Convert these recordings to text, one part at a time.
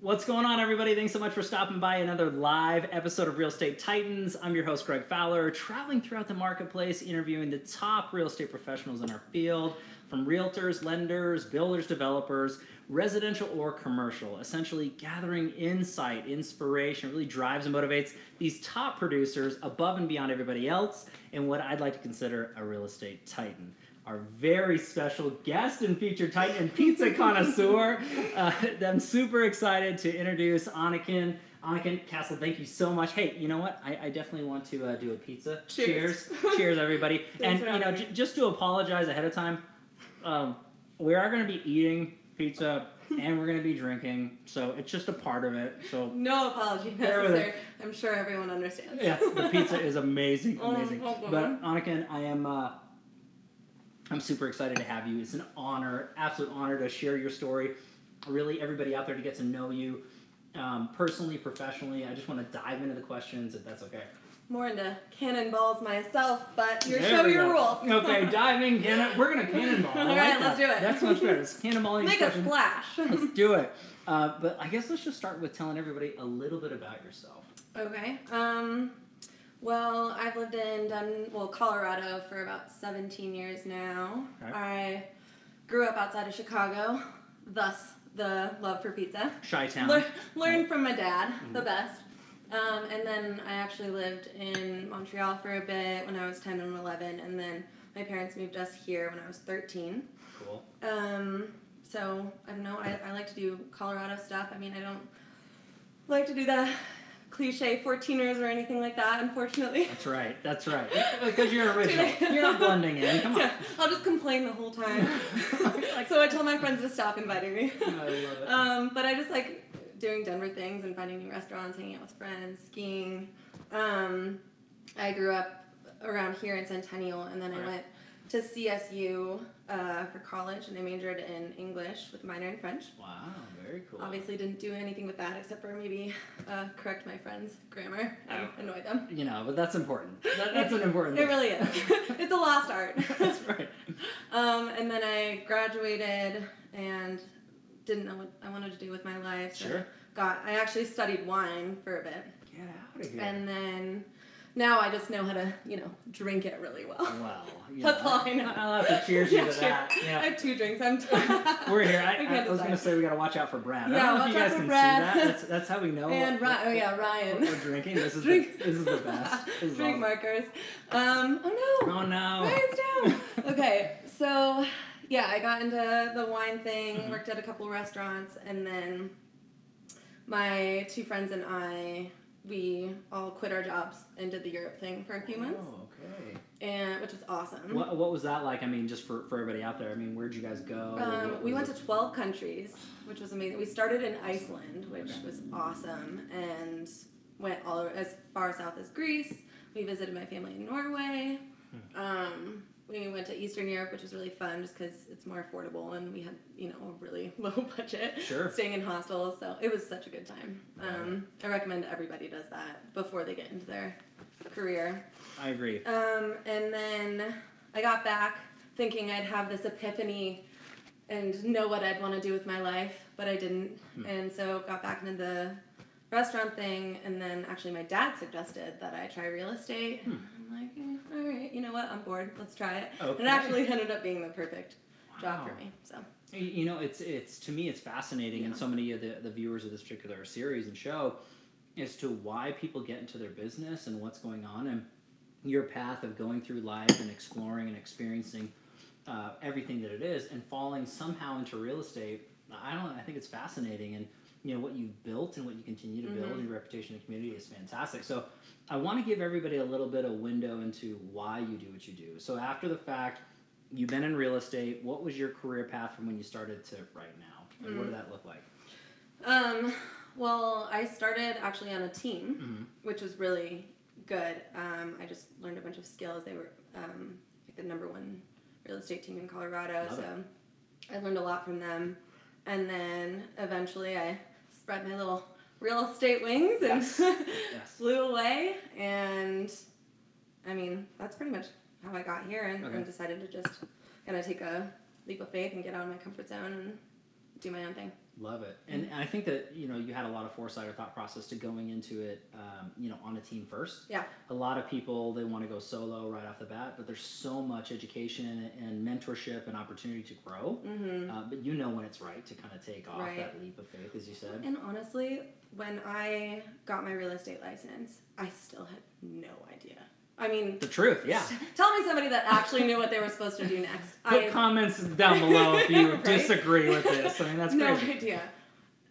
What's going on, everybody? Thanks so much for stopping by another live episode of Real Estate Titans. I'm your host, Greg Fowler, traveling throughout the marketplace, interviewing the top real estate professionals in our field from realtors, lenders, builders, developers, residential or commercial, essentially gathering insight, inspiration, really drives and motivates these top producers above and beyond everybody else in what I'd like to consider a real estate titan our very special guest and featured Titan and pizza connoisseur. Uh, I'm super excited to introduce Anniken. Anniken Castle, thank you so much. Hey, you know what? I, I definitely want to uh, do a pizza. Cheers. Cheers, Cheers everybody. and you know, j- just to apologize ahead of time, um, we are going to be eating pizza and we're going to be drinking, so it's just a part of it. So No apology necessary. I'm sure everyone understands. yeah, the pizza is amazing, Oh, amazing. oh, oh. But Anniken, I am uh, I'm super excited to have you. It's an honor, absolute honor to share your story. Really, everybody out there to get to know you um, personally, professionally. I just want to dive into the questions, if that's okay. More into cannonballs myself, but your There show, your rules. Okay, diving. Cannon, we're gonna cannonball. All right, like let's do it. That's much better. It's cannonballing. Make a splash. Let's do it. Uh, but I guess let's just start with telling everybody a little bit about yourself. okay. Um. Well, I've lived in Dun- well Colorado for about 17 years now. Okay. I grew up outside of Chicago, thus the love for pizza. Chi-Town. Lear- learned from my dad, the Mhm. best. Um, and then I actually lived in Montreal for a bit when I was 10 and 11, and then my parents moved us here when I was 13. Cool. Um, so I don't know. I, I like to do Colorado stuff. I mean, I don't like to do the cliche 14ers or anything like that, unfortunately. That's right. That's right. Because you're original. You're not blending in. Come on. Yeah, I'll just complain the whole time. so I told my friends to stop inviting me. I love it. Um, but I just like doing Denver things and finding new restaurants, hanging out with friends, skiing. Um, I grew up around here in Centennial, and then I went to CSU uh, for college, and I majored in English with a minor in French. Wow, very cool. Obviously, didn't do anything with that except for maybe uh, correct my friends' grammar and Oh. annoy them. You know, but that's important. That, that's an important It thing. really is. it's a lost art. that's right. Um, and then I graduated and didn't know what I wanted to do with my life. So Sure. Got I actually studied wine for a bit, Get out of here. and then now I just know how to you know drink it really well. well, you That's all I know. I'll have to cheers you Yeah, to cheers. that. I Yeah. had two drinks. I'm. We're here. I, We I, can't was going to say we got to watch out for Brad. I Yeah, don't know if you guys can Brad. see that. That's, that's how we know. and what, Ryan. Oh yeah, what Ryan. we're drinking. This is Drink. the, this is the best. This is Drink awesome. markers. Um. Oh no. Oh no. Ryan's down. okay, so yeah, I got into the wine thing, Mhm. worked at a couple restaurants, and then my two friends and I, we all quit our jobs and did the Europe thing for a few months, Oh, okay. and which was awesome. What, what was that like? I mean, just for, for everybody out there. I mean, where'd you guys go? Um, we went to 12 countries, which was amazing. We started in Iceland, which was awesome, and went all as far south as Greece. We visited my family in Norway. Hmm. Um, we went to Eastern Europe, which was really fun just because it's more affordable and we had, you know, a really low budget. Sure. Staying in hostels, so it was such a good time. Um, I recommend everybody does that before they get into their career. I agree. Um, and then I got back thinking I'd have this epiphany and know what I'd want to do with my life, but I didn't. Hmm. And so got back into the restaurant thing, and then actually my dad suggested that I try real estate. Hmm. I'm like, "Mm, all right, you know what? I'm bored. Let's try it. Okay. And it actually ended up being the perfect job for me. So You- know, it's it's to me it's fascinating, and so many of the, the viewers of this particular series and show as to why people get into their business and what's going on, and your path of going through life and exploring and experiencing uh, everything that it is, and falling somehow into real estate. I don't. I think it's fascinating, and you know what you've built and what you continue to build, Mhm. and your reputation in the community is fantastic. So, I want to give everybody a little bit of window into why you do what you do. So, after the fact, you've been in real estate. What was your career path from when you started to right now? Like, What did that look like? Um, well, I started actually on a team, Mhm. which was really good. Um, I just learned a bunch of skills. They were um, like the number one real estate team in Colorado, Love so I learned a lot from them. And then eventually, I spread my little real estate wings and Yes. Yes. flew away. And I mean, that's pretty much how I got here, and, Okay. and decided to just kind of take a leap of faith and get out of my comfort zone and do my own thing. Love it, and I think that you know you had a lot of foresight or thought process to going into it, um, you know, on a team first. Yeah. A lot of people they want to go solo right off the bat, but there's so much education and mentorship and opportunity to grow. Mm-hmm. Uh, but you know when it's right to kind of take off Right. that leap of faith, as you said. And honestly, when I got my real estate license, I still had no idea. I mean, The truth, yeah. tell me somebody that actually knew what they were supposed to do next. Put I comments down below if you Right? disagree with this. I mean, that's no crazy. idea.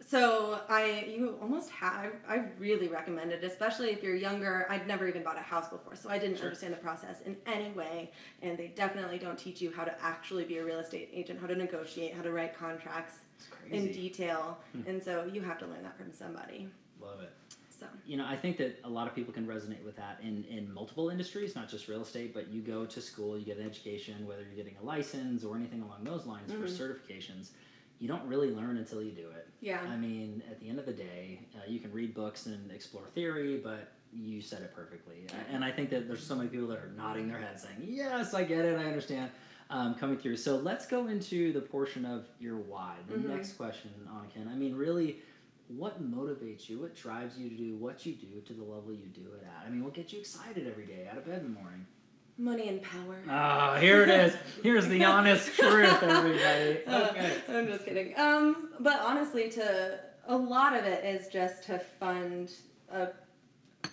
So I, you almost have. I really recommend it, especially if you're younger. I'd never even bought a house before, so I didn't Sure. understand the process in any way. And they definitely don't teach you how to actually be a real estate agent, how to negotiate, how to write contracts in detail. Hmm. And so you have to learn that from somebody. Love it. So You know, I think that a lot of people can resonate with that in, in multiple industries, not just real estate, but you go to school, you get an education, whether you're getting a license or anything along those lines for Mhm. certifications. You don't really learn until you do it. yeah, I mean, at the end of the day, uh, you can read books and explore theory, but you said it perfectly. And I think that there's so many people that are nodding their head saying, Yes, I get it, I understand. Um, coming through. So let's go into the portion of your why. The Mhm. next question, Anniken. I mean, really, what motivates you? What drives you to do what you do to the level you do it at? I mean, what gets you excited every day out of bed in the morning? money and power. Ah, here it is. Here's the honest truth, everybody. Uh, Okay. I'm just kidding. Um, but honestly, to a lot of it is just to fund a,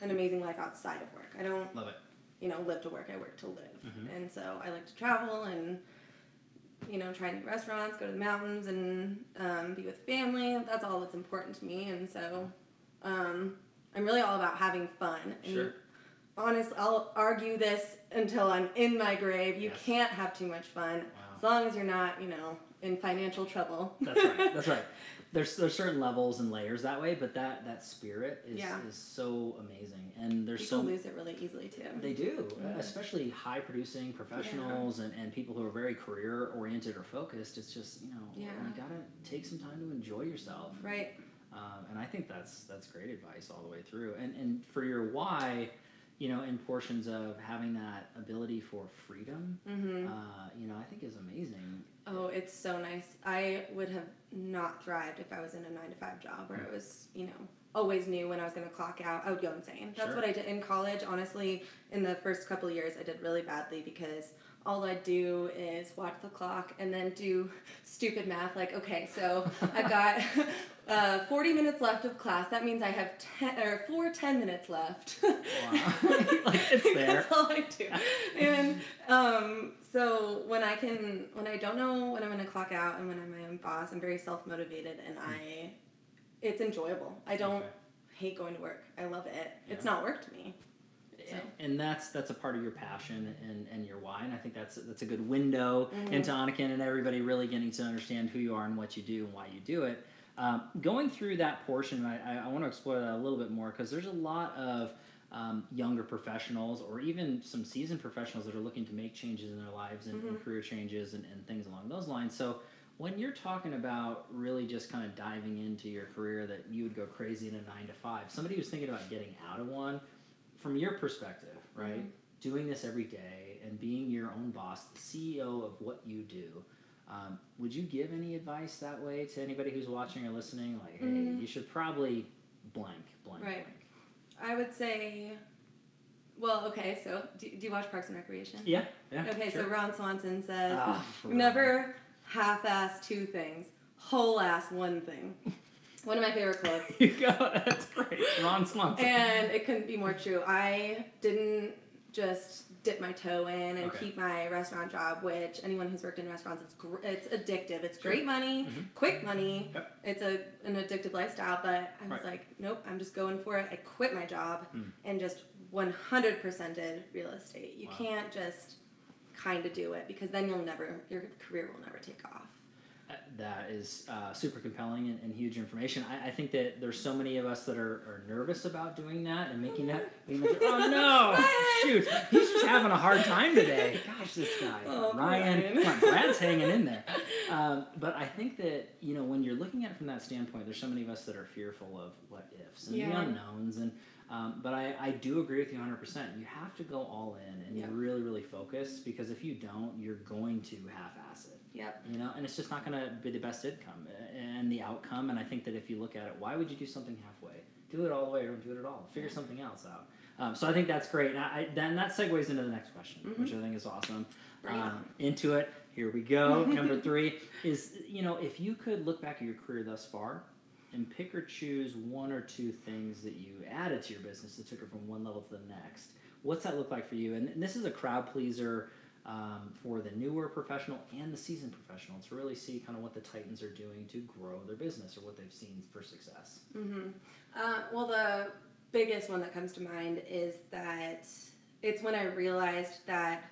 an amazing life outside of work. I don't, Love it. you know, live to work. I work to live, Mhm. and so I like to travel and, you know, try new restaurants, go to the mountains, and um, be with family. That's all that's important to me, and so um, I'm really all about having fun. And Sure. Honestly, I'll argue this until I'm in my grave. You Yes. can't have too much fun Wow. as long as you're not, you know, in financial trouble. That's right. That's right. There's there's certain levels and layers that way, but that that spirit is Yeah. is so amazing, and there's People so lose it really easily too. they do, Mhm. especially high producing professionals and, and people who are very career oriented or focused. It's just you know Yeah. you gotta take some time to enjoy yourself, Right. um, and I think that's that's great advice all the way through. And and for your why, you know, in portions of having that ability for freedom, hmm uh, you know, I think is amazing. Oh, it's so nice. I would have not thrived if I was in a nine to five job where it was, you know, always knew when I was going to clock out. I would go insane. That's Sure. what I did in college. Honestly, in the first couple of years, I did really badly because all I do is watch the clock and then do stupid math. Like, okay, so I've got uh, 40 minutes left of class. That means I have 10 or four 10 minutes left. Wow. Like, it's there. That's all I do. And um, so when I can, when I don't know when I'm going to clock out and when I'm my own boss, I'm very self motivated and I, it's enjoyable. I don't Okay. hate going to work. I love it. It's not work to me. So. and that's that's a part of your passion and, and your why and i think that's that's a good window Mhm. into anniken and everybody really getting to understand who you are and what you do and why you do it um, going through that portion i, I, I want to explore that a little bit more because there's a lot of um, younger professionals or even some seasoned professionals that are looking to make changes in their lives and, and Mhm. career changes and, and things along those lines so when you're talking about really just kind of diving into your career that you would go crazy in a nine to five somebody who's thinking about getting out of one from your perspective, right? Mhm. Doing this every day and being your own boss, the CEO of what you do, um, would you give any advice that way to anybody who's watching or listening? Like, hey, Mhm. you should probably blank, blank, Right. blank. I would say, well, okay, so do, do you watch Parks and Recreation? Yeah, yeah. Okay, sure. so Ron Swanson says, Ah, never half ass two things, whole ass one thing. One of my favorite quotes. you go. That's great. Ron Swanson. and it couldn't be more true. I didn't just dip my toe in and Okay. keep my restaurant job, which anyone who's worked in restaurants, it's gr- it's addictive. It's Sure. great money, Mhm. quick money. Yep. It's a an addictive lifestyle. But I was Right. like, nope, I'm just going for it. I quit my job Mm. and just 100% did real estate. You Wow. can't just kind of do it because then you'll never your career will never take off. That is uh, super compelling and, and huge information. I, I think that there's so many of us that are, are nervous about doing that and making that. Being like, oh no! Shoot, he's just having a hard time today. Gosh, this guy, Oh, Ryan. On, Brad's hanging in there. Um, but I think that you know when you're looking at it from that standpoint, there's so many of us that are fearful of what ifs and the unknowns. And um, but I, I do agree with you 100. percent You have to go all in and Yeah. really really focus because if you don't, you're going to half-ass it. Yep. You know, and it's just not going to be the best income uh, and the outcome. And I think that if you look at it, why would you do something halfway? Do it all the way or don't do it at all. Figure something else out. Um, so I think that's great. And I, then that segues into the next question, which I think is awesome. Um, into it. Here we go. Number three is you know if you could look back at your career thus far and pick or choose one or two things that you added to your business that took it from one level to the next. What's that look like for you? And, and this is a crowd pleaser um, for the newer professional and the seasoned professional to really see kind of what the Titans are doing to grow their business or what they've seen for success. Mm-hmm. Uh, well, the biggest one that comes to mind is that it's when I realized that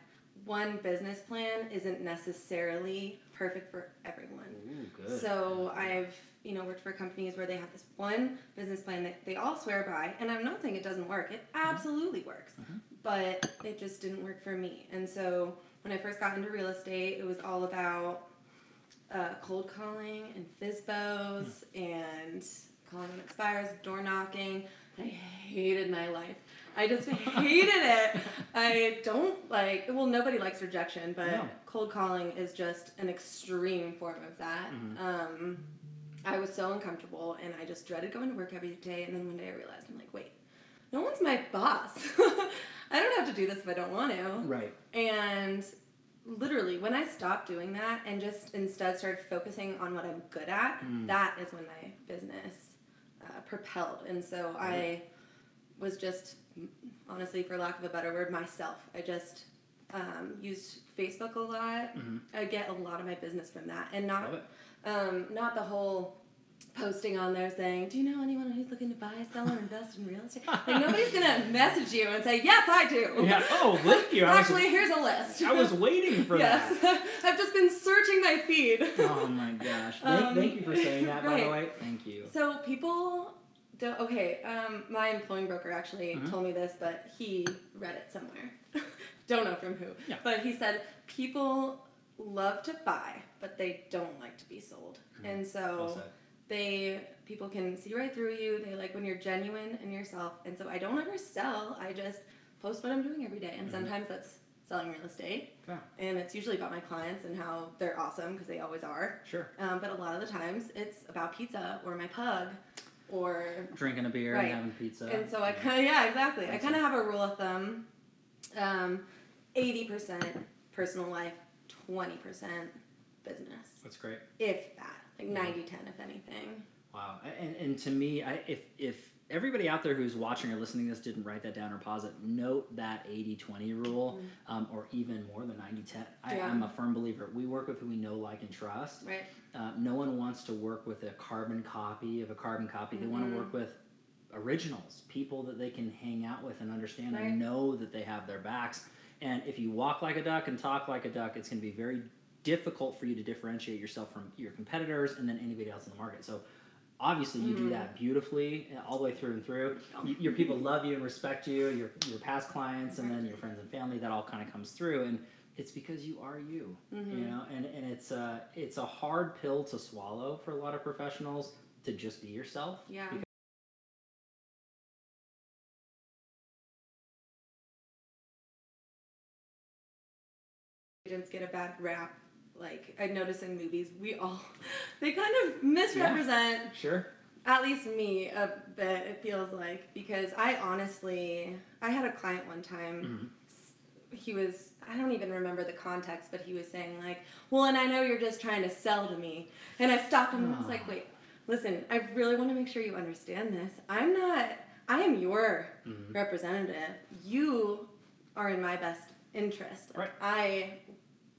one business plan isn't necessarily perfect for everyone. Ooh. So I've you know worked for companies where they have this one business plan that they all swear by, and I'm not saying it doesn't work. It absolutely works, Mhm. But it just didn't work for me. And so when I first got into real estate, it was all about uh, cold calling and FSBOs and calling on expires, door knocking. I hated my life. I just hated it. I don't like. Well, nobody likes rejection, but No. cold calling is just an extreme form of that. Mhm. Um, I was so uncomfortable, and I just dreaded going to work every day. And then one day I realized, I'm like, wait, no one's my boss. I don't have to do this if I don't want to. right. And literally, when I stopped doing that and just instead started focusing on what I'm good at, Mm. that is when my business uh, propelled. And so I was just, honestly, for lack of a better word, myself. I just um, used Facebook a lot. Mhm. I get a lot of my business from that, and not um, not the whole posting on there saying, "Do you know anyone who's looking to buy, sell, or invest in real estate?" Like nobody's gonna message you and say, "Yes, I do." Yeah. Oh, thank you. I was, Actually, here's a list. I was waiting for yes, that. I've just been searching my feed. Oh my gosh. Thank, Um, thank you for saying that, by the way. Thank you. So people don't. Okay, um, my employing broker actually Mhm. told me this, but he read it somewhere. don't know from who. Yeah. But he said people love to buy, but they don't like to be sold, and so. Well. They people can see right through you they like when you're genuine in yourself and so i don't ever sell i just post what i'm doing every day and Mhm. sometimes that's selling real estate Yeah. and it's usually about my clients and how they're awesome because they always are Sure. um, but a lot of the times it's about pizza or my pug or Drinking a beer Right. and having pizza. and so i kind of yeah exactly i kind of have a rule of thumb um, 80% personal life 20% business That's great. if that like Mhm. 90 10 if anything Wow. And, and to me, I, if, if everybody out there who's watching or listening to this didn't write that down or pause it, note that 80 20 rule um, or even more than 90 10. I, Yeah. I'm a firm believer. We work with who we know, like, and trust. right Uh, no one wants to work with a carbon copy of a carbon copy. They want to work with originals, people that they can hang out with and understand Right. and know that they have their backs. And if you walk like a duck and talk like a duck, it's going to be very difficult for you to differentiate yourself from your competitors and then anybody else in the market. So obviously you do Mhm. that beautifully uh, all the way through and through. Y- Your people love you and respect you, your, your past clients and then your friends and family, that all kind of comes through. And it's because you are you you Mhm. know and, and it's a it's a hard pill to swallow for a lot of professionals to just be yourself Yeah. agents get a bad rap. Like I notice in movies, we all they kind of misrepresent sure at least me a bit. It feels like because I honestly I had a client one time. Mhm. He was I don't even remember the context, but he was saying like, "Well, and I know you're just trying to sell to me." And I stopped him and I was like, Ah. "Wait, listen. I really want to make sure you understand this. I'm not. I am your Mhm. representative. You are in my best interest. Right. I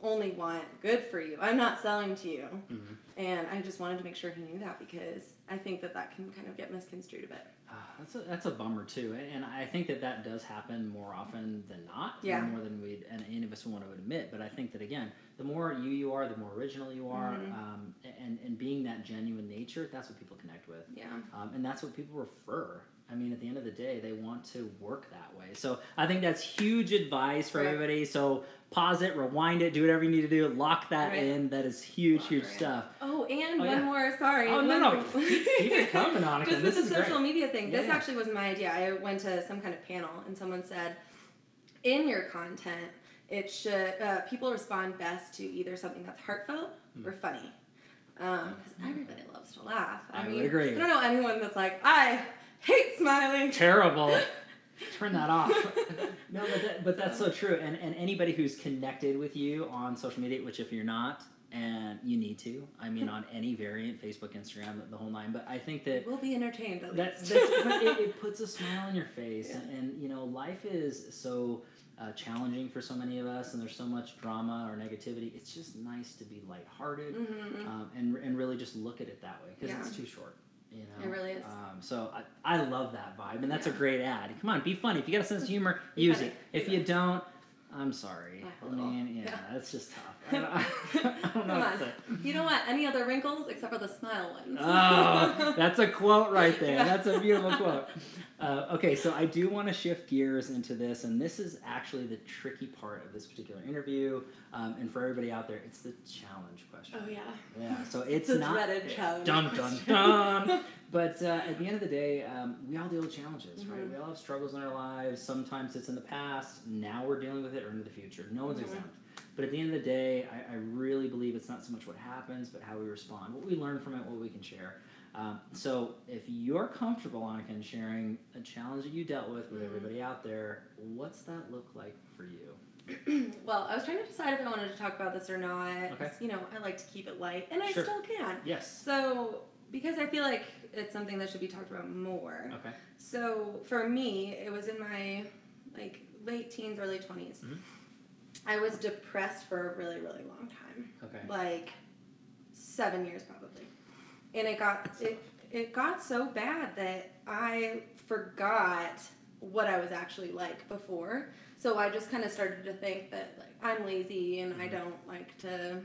only want good for you. I'm not selling to you. Mhm. And I just wanted to make sure he knew that because I think that that can kind of get misconstrued a bit. Ah, that's a that's a bummer too and, and i think that that does happen more often than not Yeah. more than we and any of us want to admit but i think that again the more you you are the more original you are Mhm. um, and and being that genuine nature that's what people connect with Yeah. um, and that's what people refer. I mean, at the end of the day, they want to work that way. So I think that's huge advice for Right. everybody. So pause it, rewind it, do whatever you need to do, lock that Right. in. That is huge, Lock huge her stuff. Oh, and Oh, one yeah. more. Sorry. Oh no, one no, more- keep, keep it coming, Annika. Just this with is the great. social media thing, Yeah, this yeah. actually wasn't my idea. I went to some kind of panel and someone said, in your content, it should uh, people respond best to either something that's heartfelt hmm. or funny. Um, hmm. Because everybody loves to laugh. I mean, would agree. I don't know anyone that's like, I hate smiling. Terrible. Turn that off. no, but, that, but that's so true. And, and anybody who's connected with you on social media, which if you're not, and you need to, I mean, on any variant, Facebook, Instagram, the, whole nine. But I think that We'll be entertained at least. that's it, it puts a smile on your face, Yeah. and, and you know, life is so uh, challenging for so many of us, and there's so much drama or negativity. It's just nice to be lighthearted Mhm. um, and and really just look at it that way because Yeah. it's too short. You know, It really is. Um, so I, I love that vibe, and that's a great ad. Come on, be funny. If you got a sense of humor, use it. If you don't, I'm sorry. I mean, yeah, Yeah. that's just tough. I don't, I don't know Come what on. You don't want any other wrinkles except for the smile ones. Oh, that's a quote right there. That's a beautiful quote. Uh, okay, so I do want to shift gears into this, and this is actually the tricky part of this particular interview. Um, and for everybody out there, it's the challenge question. oh yeah. Yeah, so it's not dreaded challenge Dun dun question. dun. but uh, at the end of the day, um, we all deal with challenges, right? Mhm. We all have struggles in our lives. Sometimes it's in the past. Now we're dealing with it, or into the future. No one's Mhm. exempt. But at the end of the day, I, I really believe it's not so much what happens, but how we respond, what we learn from it, what we can share. Um, so if you're comfortable, Annika, in sharing a challenge that you dealt with with Mhm. everybody out there, what's that look like for you? well, I was trying to decide if I wanted to talk about this or not. Okay. You know, I like to keep it light, and I Sure. still can. Yes. So, because I feel like it's something that should be talked about more. Okay. So, for me, it was in my like late teens, early 20s. Mhm. I was depressed for a really, really long time. Okay. Like 7 years probably. And it got it it got so bad that I forgot what I was actually like before. So I just kind of started to think that like I'm lazy and I Mhm. don't like to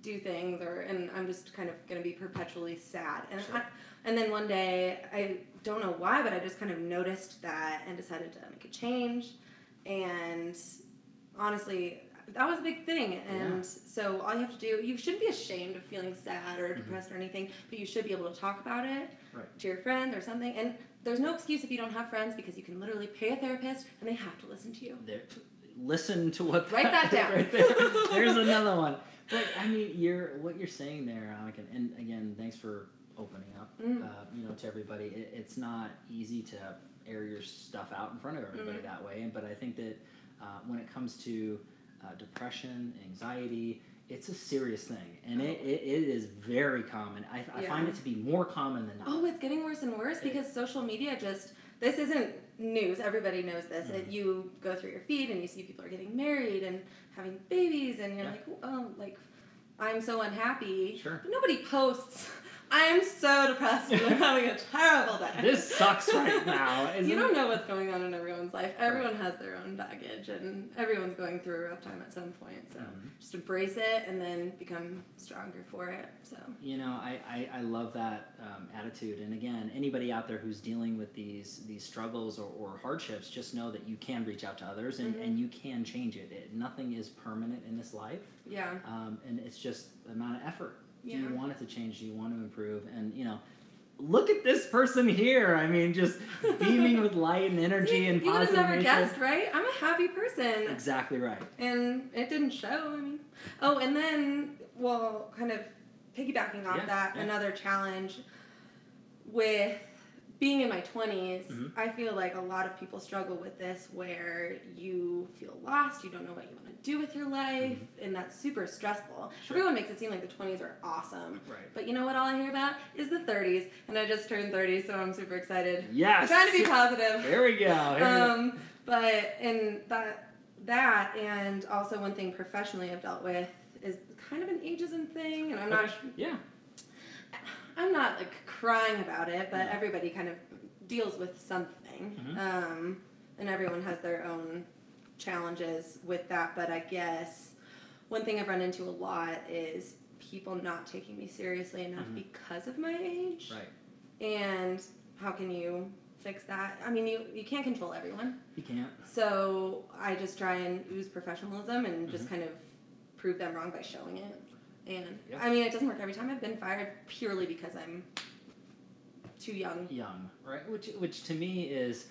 do things or and I'm just kind of going to be perpetually sad. And Sure. I, and then one day I don't know why, but I just kind of noticed that and decided to make a change. And honestly, that was a big thing. And Yeah. so all you have to do, you shouldn't be ashamed of feeling sad or Mhm. depressed or anything, but you should be able to talk about it Right. to your friend or something. And there's no excuse if you don't have friends because you can literally pay a therapist and they have to listen to you. There, listen to what Write that down. right there. There's another one. But I mean, you're what you're saying there, Annika, and again, thanks for opening up. Mm. Uh, you know, to everybody, it, it's not easy to air your stuff out in front of everybody Mhm. that way. But I think that uh, when it comes to uh, depression, anxiety, it's a serious thing, and it, it, it is very common. I, I find it to be more common than not. Oh, it's getting worse and worse because social media just this isn't news. Everybody knows this. It, Mhm. you go through your feed and you see people are getting married and having babies, and you're Yeah. like, oh, like I'm so unhappy. Sure. But nobody posts. I'm so depressed and I'm having a terrible day. This sucks right now. you don't know what's going on in everyone's life. Everyone has their own baggage, and everyone's going through a rough time at some point. So Mhm. just embrace it and then become stronger for it. So You know, I, I, I love that um, attitude. And again, anybody out there who's dealing with these these struggles or, or hardships, just know that you can reach out to others and, Mhm. and you can change it. it. Nothing is permanent in this life, yeah, um, and it's just the amount of effort. Do you want it to change? Do you want to improve? And you know, look at this person here. I mean, just beaming with light and energy See, and you would have never guessed, right? I'm a happy person, Exactly right. and it didn't show. I mean, oh, and then well, kind of piggybacking off Yeah, that, yeah. another challenge with being in my 20s, Mhm. I feel like a lot of people struggle with this where you feel lost, you don't know what you want to do with your life, and that's super stressful. Mm-hmm. Sure. Everyone makes it seem like the 20s are awesome. Right. But you know what all I hear about is the 30s, and I just turned 30, so I'm super excited. Yes. I'm trying to be positive. There we go. Here we go. Um, but and that that and also one thing professionally I've dealt with is kind of an ageism thing, and I'm not. Yeah. I'm not like crying about it, but everybody kind of deals with something, Mhm. um, and everyone has their own challenges with that. But I guess one thing I've run into a lot is people not taking me seriously enough Mhm. because of my age. Right. And how can you fix that? I mean, you you can't control everyone. You can't. So I just try and use professionalism and just Mhm. kind of prove them wrong by showing it. And Yeah. I mean, it doesn't work every time. I've been fired purely because I'm too young. young, right? Which, which to me is,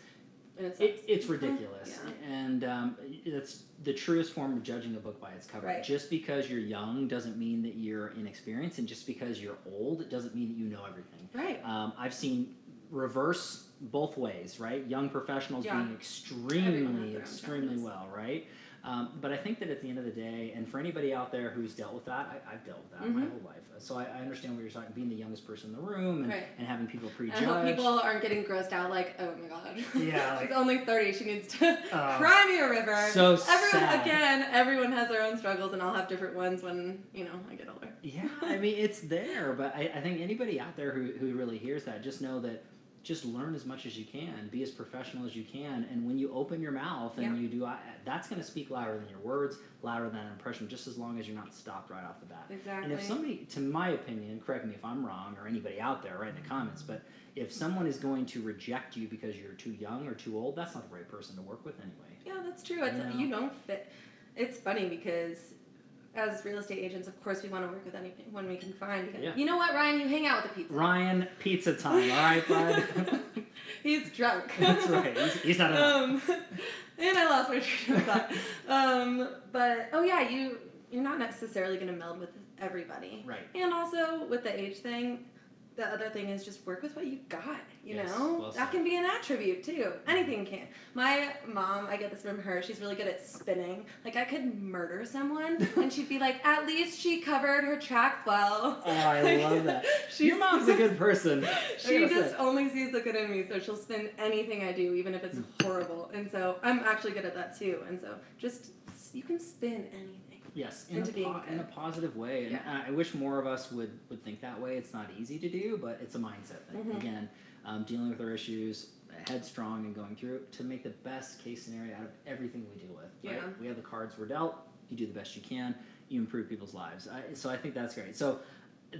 it's, It, it's ridiculous, Yeah. and um, it's the truest form of judging a book by its cover. Right. Just because you're young doesn't mean that you're inexperienced, and just because you're old doesn't mean that you know everything. right. Um, I've seen reverse both ways, right? Young professionals Yeah. being extremely, extremely well, right? Um, but I think that at the end of the day, and for anybody out there who's dealt with that, I, I've dealt with that my Mhm. whole life. So I, I understand what you're talking, being the youngest person in the room and, Right. and having people prejudge. I hope people aren't getting grossed out like, oh my god. Yeah, like- She's only 30. She needs to Oh. cry me a river. So everyone, sad. Again, everyone has their own struggles, and I'll have different ones when, you know, I get older. Yeah, I mean it's there, but I, I think anybody out there who, who really hears that, just know that just learn as much as you can, be as professional as you can, and when you open your mouth and Yeah. you do, that's going to speak louder than your words, louder than an impression, just as long as you're not stopped right off the bat. Exactly. And if somebody, to my opinion, correct me if I'm wrong, or anybody out there, write in the comments, but if someone is going to reject you because you're too young or too old, that's not the right person to work with anyway. Yeah, that's true. It's Yeah. you don't fit. It's funny because as real estate agents, of course, we want to work with anyone we can find. Because, Yeah. You know what, Ryan? You hang out with the pizza. Ryan, pizza time, all right, bud? He's drunk. that's right. He's, he's not um, and I lost my train of thought. Um, but oh yeah, you you're not necessarily going to meld with everybody. Right. And also with the age thing, the other thing is just work with what you got. You Yes, know, well that can be an attribute too. Mm-hmm. Anything can. My mom, I get this from her. She's really good at spinning. Like I could murder someone, and she'd be like, "At least she covered her track well." Oh, I love that. She's- Your mom's a good person. She just say. only sees the good in me, so she'll spin anything I do, even if it's mm. horrible. And so I'm actually good at that too. And so just you can spin anything. Yes, in a, being po- in a positive way, and Yeah. I wish more of us would would think that way. It's not easy to do, but it's a mindset thing. Mhm. Again, um, dealing with our issues, headstrong, and going through to make the best case scenario out of everything we deal with. Right? Yeah. We have the cards we're dealt. You do the best you can. You improve people's lives. I, so I think that's great. So.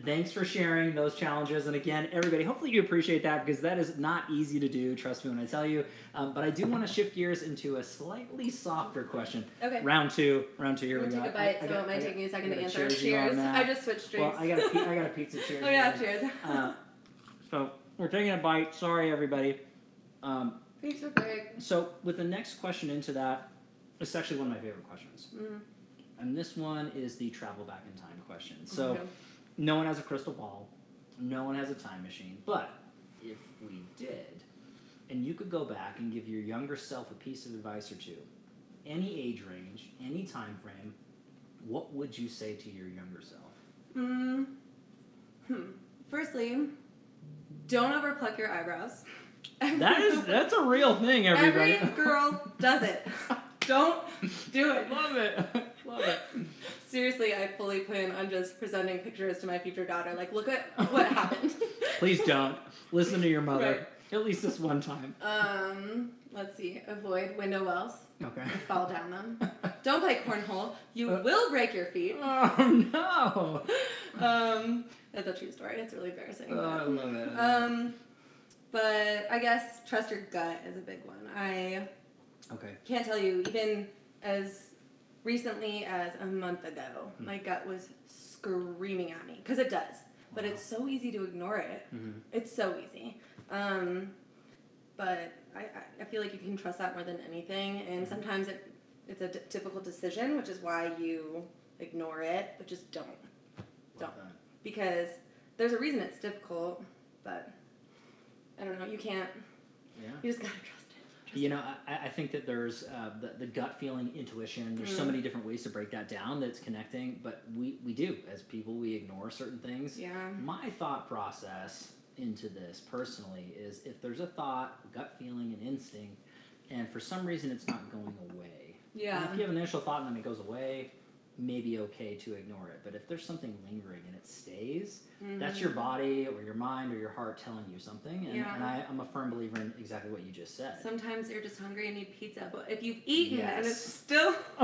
Thanks for sharing those challenges, and again, everybody. Hopefully, you appreciate that because that is not easy to do. Trust me when I tell you. Um, but I do want to shift gears into a slightly softer question. Okay. Round two. Round two. Here we go. take a bite, I- I so got- it might I take me a second to answer. cheers Cheers. I just switched drinks. Well, I got a got a pizza. Cheers. oh yeah, cheers. Uh, so we're taking a bite. Sorry, everybody. Um, Pizza break. so with the next question into that, it's actually one of my favorite questions, Mm. and this one is the travel back in time question. So Okay. No one has a crystal ball, no one has a time machine, but if we did, and you could go back and give your younger self a piece of advice or two, any age range, any time frame, what would you say to your younger self? Mm. Hmm. Firstly, don't overpluck your eyebrows. That is that's a real thing, everybody. Every girl does it. Don't do it. Love it. Love it. Seriously, I fully plan on just presenting pictures to my future daughter. Like, look at what happened. Please don't listen to your mother Right. at least this one time. Um, let's see. Avoid window wells. Okay. Fall down them. Don't play cornhole. You Uh. will break your feet. Oh no! Um, that's a true story. It's really embarrassing. Oh, I love it. Um, but I guess trust your gut is a big one. I okay. can't tell you, even as recently as a month ago, Hmm. my gut was screaming at me because it does. But Wow. it's so easy to ignore it. Mhm. It's so easy. Um, but I, I, feel like you can trust that more than anything. And Mhm. sometimes it, it's a d- difficult decision, which is why you ignore it, but just don't. That. Because there's a reason it's difficult, but I don't know. You can't, Yeah. you just gotta. Trust You know, I, I think that there's uh, the, the gut feeling, intuition. There's so Mm. many different ways to break that down that's connecting, but we, we do. As people, we ignore certain things. Yeah. My thought process into this personally is if there's a thought, gut feeling, and instinct, and for some reason it's not going away. And Yeah. if you have an initial thought and then it goes away, maybe okay to ignore it. But if there's something lingering and it stays, mm-hmm. that's your body or your mind or your heart telling you something. And, Yeah. and I, I'm a firm believer in exactly what you just said. Sometimes you're just hungry and need pizza, but if you've eaten and it's still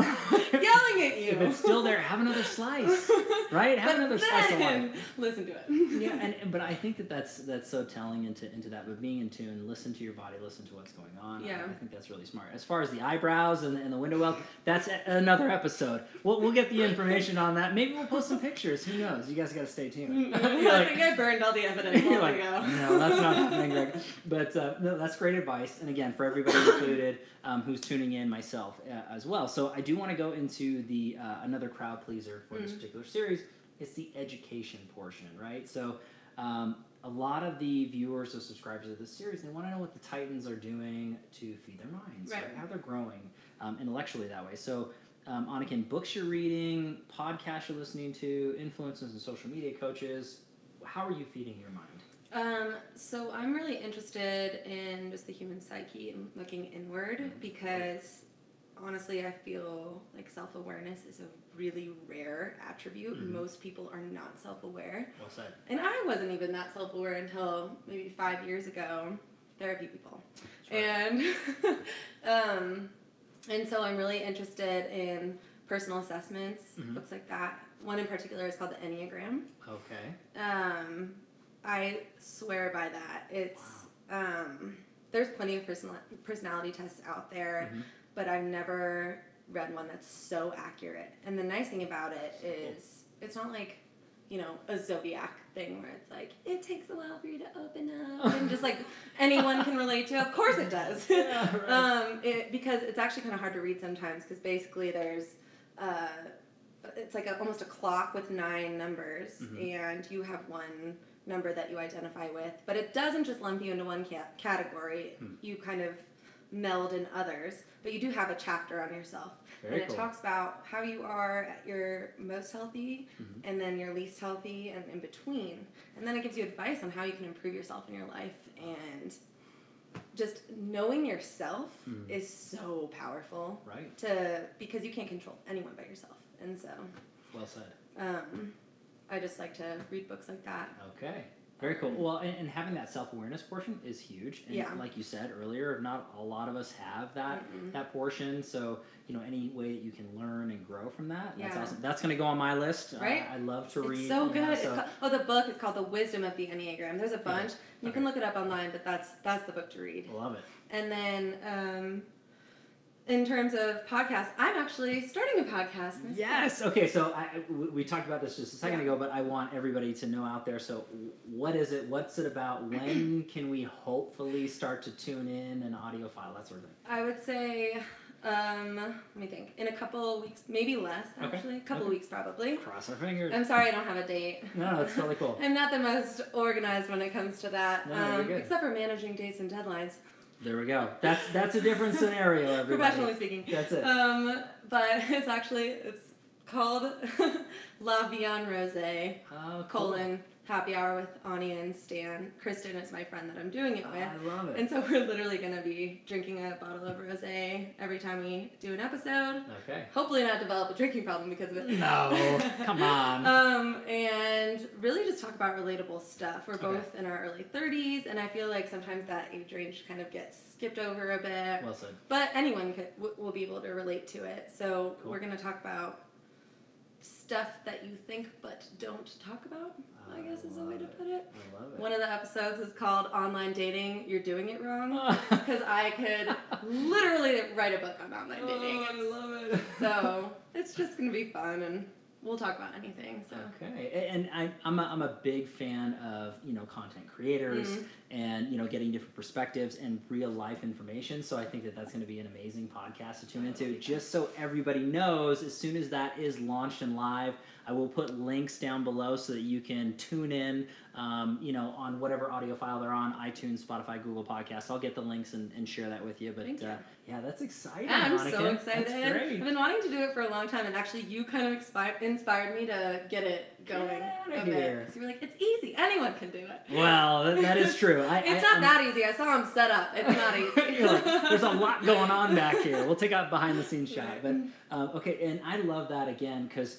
yelling at you, if it's still there, have another slice, right? Have But another slice of life. Listen to it. yeah, and, but I think that that's that's so telling into into that. But being in tune, listen to your body, listen to what's going on. I- Yeah. I, think that's really smart. As far as the eyebrows and, and the window well, that's a, another episode. We'll, we'll get get the information on that. Maybe we'll post some pictures. Who knows? You guys got to stay tuned. I think I burned all the evidence You're long like, ago. no, that's not happening, Greg. But uh, no, that's great advice. And again, for everybody included um, who's tuning in, myself uh, as well. So I do want to go into the uh, another crowd pleaser for this Mm. particular series. It's the education portion, right? So um, a lot of the viewers or subscribers of this series, they want to know what the Titans are doing to feed their minds, right? Right. How they're growing um, intellectually that way. So. Um, Anniken, books you're reading, podcasts you're listening to, influencers and social media coaches. How are you feeding your mind? Um, so I'm really interested in just the human psyche and looking inward because honestly, I feel like self awareness is a really rare attribute. Mhm. Most people are not self aware. Well said. And I wasn't even that self aware until maybe five years ago. Therapy people. And um, and so I'm really interested in personal assessments, Mhm. books like that. One in particular is called the Enneagram. Okay. Um, I swear by that. It's um, there's plenty of personal personality tests out there, Mhm. but I've never read one that's so accurate. And the nice thing about it is it's not like you know a zodiac thing where it's like it takes a while for you to open up and just like anyone can relate to. Of course it does. Yeah, right. um, it, because it's actually kind of hard to read sometimes because basically there's uh, it's like a, almost a clock with nine numbers Mhm. and you have one number that you identify with but it doesn't just lump you into one ca- category Hmm. you kind of meld in others but you do have a chapter on yourself Very and it cool. talks about how you are at your most healthy Mhm. and then your least healthy and in between and then it gives you advice on how you can improve yourself in your life and just knowing yourself Mhm. is so powerful Right. to because you can't control anyone but yourself and so Well said. um, i just like to read books like that Okay. Very cool. Well, and, and having that self awareness portion is huge. And Yeah. like you said earlier, not a lot of us have that Mm-mm. that portion. So you know, any way that you can learn and grow from that, that's Yeah. awesome. That's going to go on my list. Right? I, I love to read. so you good know, it's so- called, oh the book is called the wisdom of the enneagram there's a bunch you Okay. can look it up online but that's that's the book to read love it. and then um, in terms of podcasts i'm actually starting a podcast myself. Yes. Okay. So I, we talked about this just a second Yeah. ago, but I want everybody to know out there. So, what is it? What's it about? When can we hopefully start to tune in an audio file? That sort of thing. I would say, um, let me think. In a couple weeks, maybe less Okay. actually. A couple Okay. weeks probably. Cross our fingers. I'm sorry, I don't have a date. No, that's totally cool. I'm not the most organized when it comes to that. No, um, except for managing dates and deadlines, There we go. That's that's a different scenario. Everybody. professionally speaking. That's it. Um, but it's actually it's called La Vie en Rosé Oh, cool. colon happy hour with Anya and Stan. Kristen is my friend that I'm doing it with. I love it. And so we're literally gonna be drinking a bottle of rosé every time we do an episode. Okay. Hopefully not develop a drinking problem because of it. No, come on. Um, just talk about relatable stuff. We're Okay. both in our early 30s, and I feel like sometimes that age range kind of gets skipped over a bit. Well said. But anyone could, w- will be able to relate to it. So Cool. we're going to talk about stuff that you think but don't talk about, I guess is a way to put it. I love it. One of the episodes is called Online Dating, You're Doing It Wrong. Because I could literally write a book on online dating. Oh, I love it. so it's just gonna be fun, and we'll talk about anything. So Okay, and I, I'm a, I'm a big fan of you know content creators Mhm. and you know getting different perspectives and real life information. So I think that that's going to be an amazing podcast to tune into. Just so everybody knows, as soon as that is launched and live, I will put links down below so that you can tune in. Um, you know, on whatever audio file they're on, iTunes, Spotify, Google Podcasts. I'll get the links and, and share that with you. But you. uh, yeah, that's exciting. Yeah, I'm Monica. so excited. I've been wanting to do it for a long time, and actually, you kind of expi- inspired me to get it going Get a bit. you were like, "It's easy. Anyone can do it." Well, that, that is true. I, it's I, not I'm- that easy. I saw him set up. It's not easy. Like, there's a lot going on back here. We'll take a behind the scenes shot. But um, okay, and I love that again because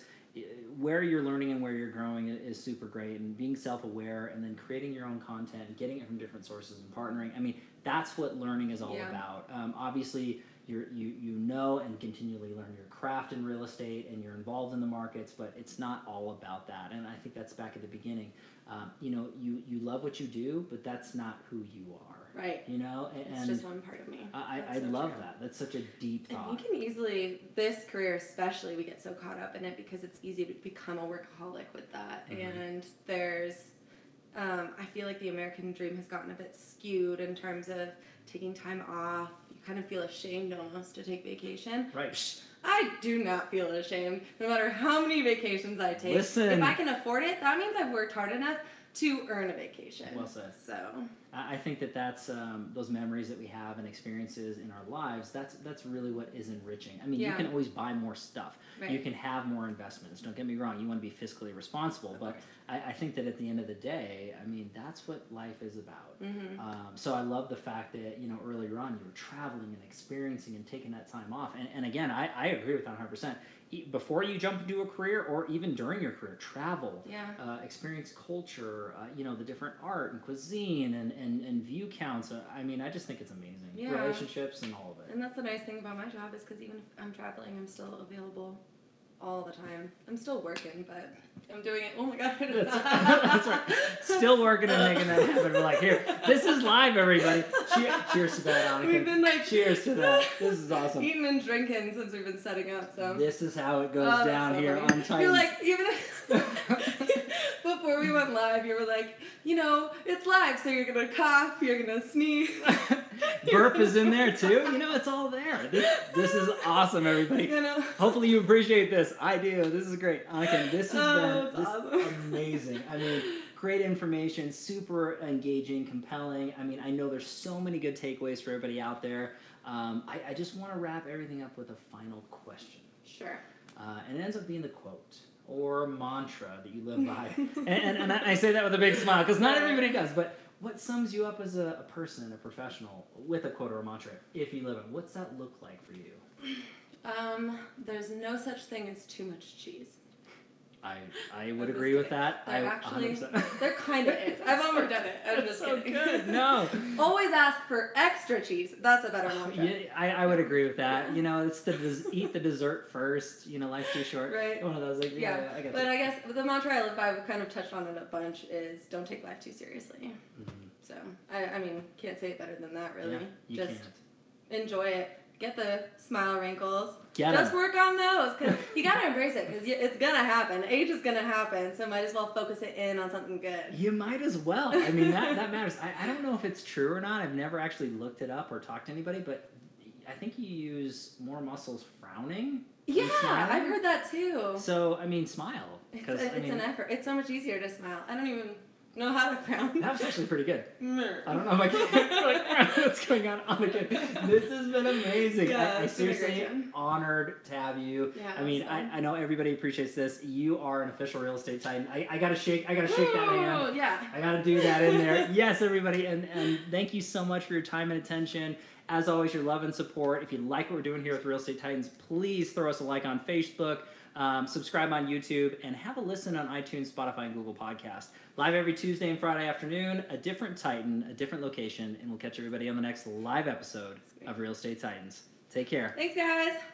where you're learning and where you're growing is super great, and being self aware and then creating your own content, getting it from different sources and partnering. I mean, that's what learning is all Yeah. about. Um, obviously. You're, you you know and continually learn your craft in real estate and you're involved in the markets, but it's not all about that. And I think that's back at the beginning. Um, you know, you you love what you do, but that's not who you are. Right. You know, and, It's just one part of me. I, I, I so love true. that. That's such a deep And thought. we can easily, this career especially, we get so caught up in it because it's easy to become a workaholic with that. Mhm. And there's, um, I feel like the American dream has gotten a bit skewed in terms of taking time off. You kind of feel ashamed almost to take vacation. Right. Psh, I do not feel ashamed, no matter how many vacations I take. Listen. If I can afford it, that means I've worked hard enough to earn a vacation. Well said. So, I think that that's um, those memories that we have and experiences in our lives. That's that's really what is enriching. I mean, you can always buy more stuff. right. You can have more investments. Don't get me wrong. You want to be fiscally responsible, Of but. I, I think that at the end of the day, I mean, that's what life is about. Mhm. Um, so I love the fact that you know earlier on you were traveling and experiencing and taking that time off. And, and again, I, I agree with that 100. percent Before you jump into a career, or even during your career, travel, Yeah. uh, experience culture, uh, you know, the different art and cuisine and, and, and view counts. Uh, I mean, I just think it's amazing. Yeah. Relationships and all of it. And that's the nice thing about my job is because even if I'm traveling, I'm still available all the time. I'm still working, but I'm doing it. Oh my god! That's, that's right. Still working and making that happen. We're like, here, this is live, everybody. Cheer, cheers to that, We've been like Cheers to that. This is awesome. eating and drinking since we've been setting up. So This is how it goes Oh, down so here funny. on Titans. You're like even before we went live, you were like, you know, it's live, so you're gonna cough, you're gonna sneeze. Burp is in there too. You know, it's all. This, this is awesome, everybody. You know. Hopefully you appreciate this. I do. This is great. Anniken, this has Oh, been this awesome. amazing. I mean, great information, super engaging, compelling. I mean, I know there's so many good takeaways for everybody out there. Um, I, I just want to wrap everything up with a final question. Sure. Uh, and it ends up being the quote or mantra that you live by. and, and, and I say that with a big smile because not everybody does. But what sums you up as a, a person, a professional, with a quote or a mantra, if you live it? What's that look like for you? Um, there's no such thing as too much cheese. I, I would agree with kidding. that. I actually, 100%. there kind of is. I've overdone it. I'm just so kidding. good. No. Always ask for extra cheese. That's a better mantra. Yeah, I, I would agree with that. You know, it's des- eat the dessert first. You know, life's too short. Right. One of those. Like, yeah, Yeah, I get But that. I guess the mantra I live by, we've kind of touched on it a bunch, is don't take life too seriously. Mhm. So I, I mean, can't say it better than that, really. Yeah, Just can't. enjoy it. Get the smile wrinkles. Get Just 'em. work on those because you gotta embrace it because it's gonna happen. Age is gonna happen, so might as well focus it in on something good. You might as well. I mean, that, that matters. I, I don't know if it's true or not. I've never actually looked it up or talked to anybody, but I think you use more muscles frowning. Yeah. I've heard that too. So, I mean, smile. It's, uh, Because, it's I mean, an effort. It's so much easier to smile. I don't even know how to frown. that was actually pretty good. I I don't know if I can. like, what's going on? on again? This has been amazing. Yeah, I, I it's been a great seriously honored to have you. Yeah, I mean, it was fun. I, I know everybody appreciates this. You are an official real estate titan. I, I gotta shake. I gotta shake that hand. Yeah. I gotta do that in there. yes, everybody, and and thank you so much for your time and attention. As always, your love and support. If you like what we're doing here with Real Estate Titans, please throw us a like on Facebook, um, subscribe on YouTube, and have a listen on iTunes, Spotify, and Google Podcast. Live every Tuesday and Friday afternoon, a different Titan, a different location, and we'll catch everybody on the next live episode of Real Estate Titans. Take care. Thanks, guys.